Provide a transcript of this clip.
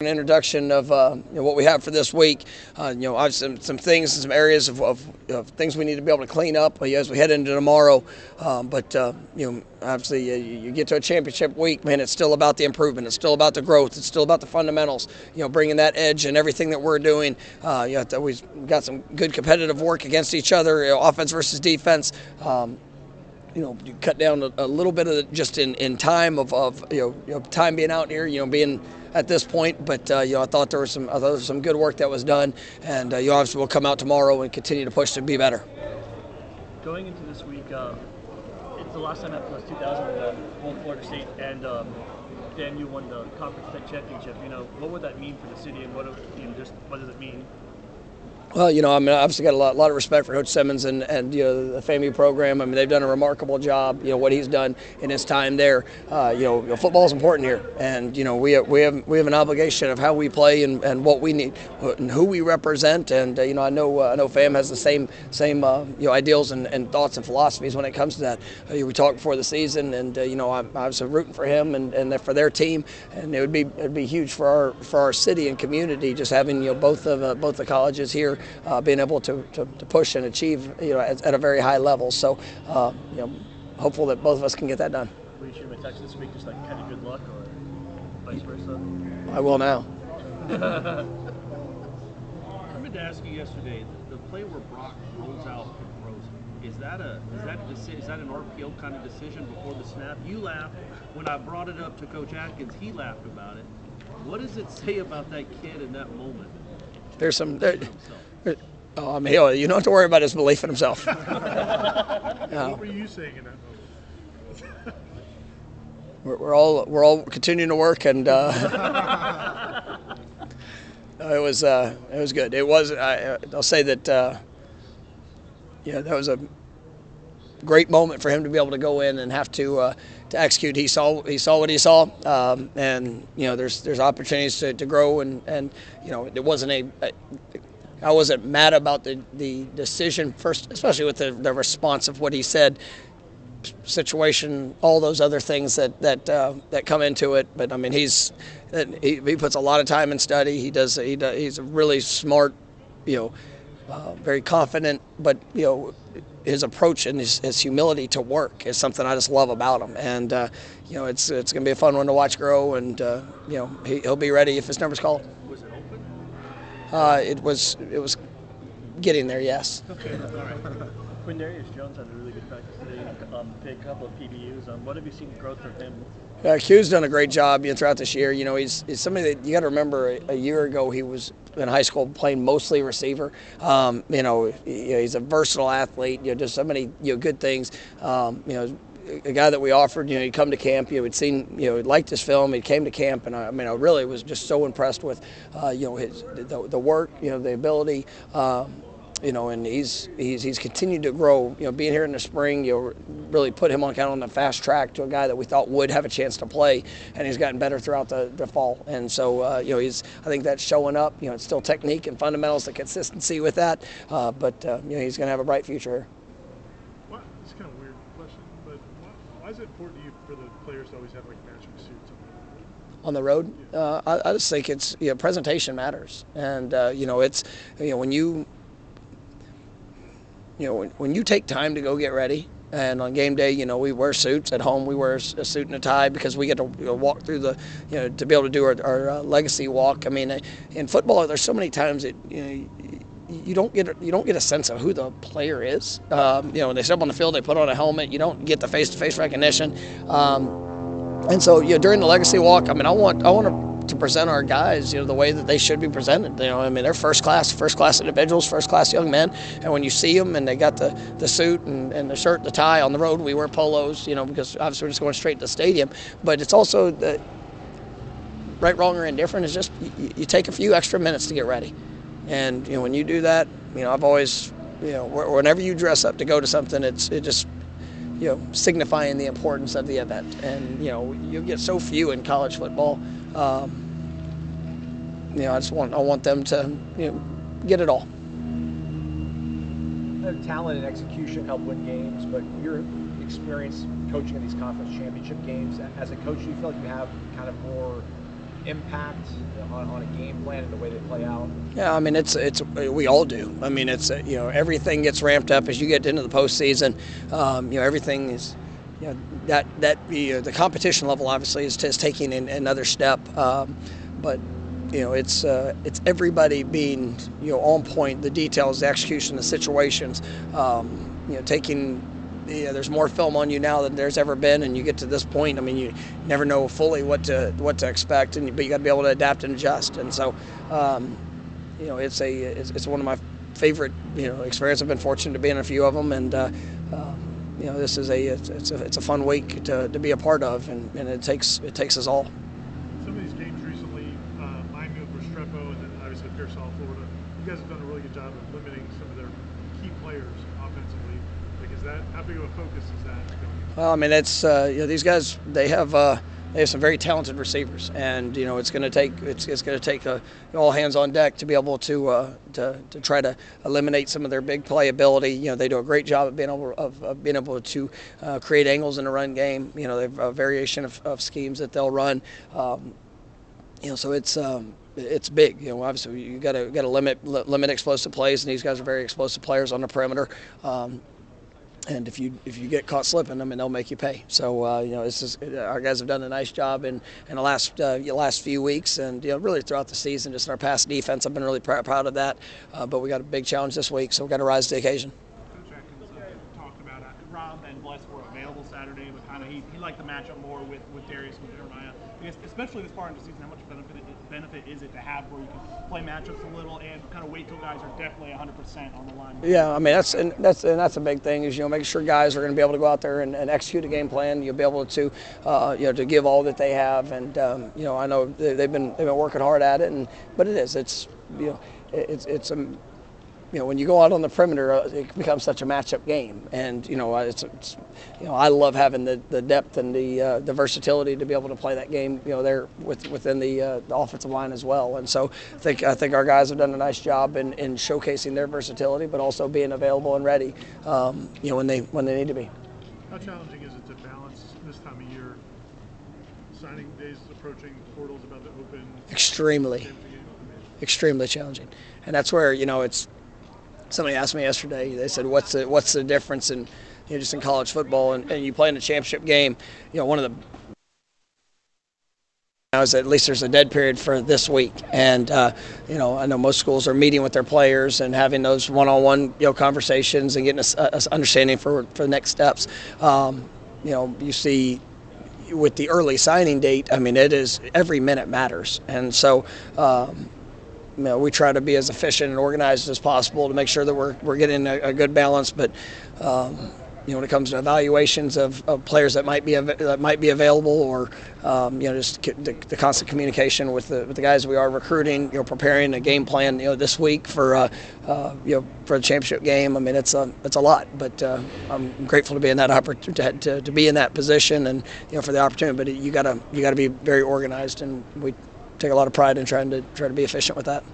An introduction of uh, you know, what we have for this week. Uh, you know, I've some, some things, and some areas of, of, of, things we need to be able to clean up as we head into tomorrow. Um, but uh, you know, obviously, you, you, get to a championship week, man. It's still about the improvement. It's still about the growth. It's still about the fundamentals. You know, bringing that edge and everything that we're doing. Uh, you know, we've got some good competitive work against each other, you know, offense versus defense. Um, you know, you cut down a, a, little bit of the, just in, in time of, of you, know, you know time being out here, you know, being at this point. But uh, you know, I thought there was some I thought there was some good work that was done, and uh, you obviously will come out tomorrow and continue to push to be better. Going into this week, uh, it's the last time after was 2000 uh, home Florida State, and um, then you won the conference championship. You know, what would that mean for the city, and what you know, just what does it mean well, you know, I mean, I obviously got a lot, lot of respect for Coach Simmons and, and you know the FAMU program. I mean, they've done a remarkable job. You know what he's done in his time there. Uh, you know, football is important here, and you know we have, we have we have an obligation of how we play and, and what we need and who we represent. And uh, you know, I know uh, I know FAM has the same same uh, you know ideals and, and, thoughts and philosophies when it comes to that. Uh, we talked before the season, and uh, you know, I, I was rooting for him and, and for their team, and it would be it'd be huge for our for our city and community just having you know both of both the colleges here being able to, to, to, push and achieve you know at, at a very high level. So uh, you know, hopeful that both of us can get that done. Will you shoot him a text this week, just like kind of good luck, or vice versa? I will now. I meant to ask you yesterday the, the play where Brock rolls out and throws. Is that a is that a is that an RPO kind of decision before the snap? You laughed when I brought it up to Coach Atkins. He laughed about it. What does it say about that kid in that moment? There's some. There, there, Oh, mean, you don't have to worry about his belief in himself. What were you saying in that moment? we're, we're, all we're all continuing to work, and uh, it was uh, it was good. It was. I, will say that. Uh, yeah, that was a great moment for him to be able to go in and have to uh, to execute. He saw he saw what he saw, um, and you know there's there's opportunities to, to grow and and you know it wasn't a, a I wasn't mad about the, the decision first, especially with the, the response of what he said, situation, all those other things that that uh, that come into it. But I mean, he's he, he puts a lot of time in study. He does, he does he's a really smart, you know, uh, very confident, but you know. His approach and his, his, humility to work is something I just love about him, and uh, you know it's it's going to be a fun one to watch grow, and uh, you know he, he'll be ready if his number's called. Uh, it was it was getting there. Yes. Okay. All right. Quindarius Jones had a really good practice today. Um, a couple of PBUs. Um, what have you seen growth from him? Uh, Q's done a great job you know, throughout this year. You know, he's, he's somebody that you got to remember. A, a, year ago, he was in high school playing mostly receiver. Um, you know, he, he's a versatile athlete. You know, just so many you know good things. Um, you know, a guy that we offered, you know, he'd come to camp. You know, he'd seen, you know, he liked his film. He came to camp, and I, I mean, I really was just so impressed with, uh, you know, his the, the, work, you know, the ability. Um, you know, and he's he's he's continued to grow. You know, being here in the spring, you know, really put him on kind of on the fast track to a guy that we thought would have a chance to play, and he's gotten better throughout the, the fall. And so, uh, you know, he's I think that's showing up. You know, it's still technique and fundamentals, the consistency with that, uh, but uh, you know, he's going to have a bright future here. Is it important to you for the players to always have like matching suits on the road? Uh, I, I, just think it's you know, presentation matters, and uh, you know it's you know when you you know when, when you take time to go get ready. And on game day, you know, we wear suits. At home, we wear a suit and a tie because we get to you know, walk through the, you know, to be able to do our, our uh, legacy walk. I mean, in football, there's so many times that you know you don't get you don't get a sense of who the player is. Um, you know, when they step on the field, they put on a helmet. You don't get the face-to-face recognition. Um, and so, you know, during the legacy walk, I mean, I want I want to, to present our guys, you know, the way that they should be presented. You know, I mean, they're first class, first class individuals, first class young men. And when you see them and they got the, the suit and, and the shirt, the tie on the road, we wear polos, you know, because obviously we're just going straight to the stadium. But it's also the right, wrong, or indifferent is just you, you take a few extra minutes to get ready. And you know, when you do that, you know, I've always, you know, whenever you dress up to go to something, it's it just, you know, signifying the importance of the event. And you know, you get so few in college football. Um, you know, I just want I want them to you know get it all. Talent and execution help win games, but your experience coaching in these conference championship games, as a coach, do you feel like you have kind of more impact on, on a game plan and the way they play out? Yeah, I mean it's it's we all do. I mean it's you know everything gets ramped up as you get into the postseason. Um, you know everything is you know that that you know, the competition level obviously is, is taking an, another step, um, but you know it's uh, it's everybody being you know on point, the details, the execution, the situations. Um, you know taking know, there's more film on you now than there's ever been, and you get to this point. I mean, you never know fully what to what to expect, and but you got to be able to adapt and adjust. And so, um, you know, it's a it's, it's one of my favorite you know experiences. I've been fortunate to be in a few of them, and uh, um, you know, this is a it's, it's a it's a fun week to, to be a part of, and, and it takes it takes us all. Some of these games recently, uh, Miami over Restrepo and then obviously Pearsall, Florida. You guys have done a really good job of limiting some of their key players is that how big of a focus is that? Well, I mean, it's uh, you know these guys they have uh, they have some very talented receivers, and you know it's going to take it's, it's going to take uh, all hands on deck to be able to, uh, to to try to eliminate some of their big playability. You know they do a great job of being able of, of being able to uh, create angles in the run game. You know they have a variation of, of schemes that they'll run. Um, you know so it's. Um, it's big, you know. Obviously, you got to got to limit limit explosive plays, and these guys are very explosive players on the perimeter. Um, and if you if you get caught slipping, I mean they'll make you pay. So uh, you know is our guys have done a nice job in, in the last uh, last few weeks, and you know really throughout the season. Just in our past defense, I've been really pr- proud of that. Uh, but we got a big challenge this week, so we've got to rise to the occasion. Coach Atkins uh, talked about uh, Rob and Bless were available Saturday, he liked the matchup more with, with Darius and Jeremiah. I guess especially this far into the season, how much benefit it, benefit is it to have where you can play matchups a little and kind of wait till guys are definitely 100% on the line? Yeah, I mean that's and that's and that's a big thing is you know making sure guys are going to be able to go out there and, and execute a game plan. You'll be able to uh, you know to give all that they have, and um, you know I know they, they've been they've been working hard at it, and but it is it's you know it's it's a you know, when you go out on the perimeter, uh, it becomes such a matchup game, and you know, it's, it's you know, I love having the, the depth and the uh, the versatility to be able to play that game, you know, there with within the, uh, the offensive line as well. And so, I think I think our guys have done a nice job in, in showcasing their versatility, but also being available and ready, um, you know, when they when they need to be. How challenging is it to balance this time of year? Signing days approaching, portals about to open. Extremely. games again? I mean, extremely challenging. And that's where you know it's. Somebody asked me yesterday. They said, "What's the what's the difference in you know, just in college football and, and you play in a championship game? You know, one of the now is at least there's a dead period for this week, and uh, you know I know most schools are meeting with their players and having those one-on-one you know conversations and getting a, a understanding for for the next steps. Um, you know, you see with the early signing date, I mean, it is every minute matters, and so. Um, you know, we try to be as efficient and organized as possible to make sure that we're, we're getting a, a good balance. But um, you know, when it comes to evaluations of, of players that might be that might be available, or um, you know, just the, the constant communication with the with the guys we are recruiting, you know, preparing a game plan, you know, this week for uh, uh, you know for the championship game. I mean, it's a it's a lot, but uh, I'm grateful to be in that opportunity to, to be in that position and you know for the opportunity. But you gotta you gotta be very organized, and we take a lot of pride in trying to try to be efficient with that.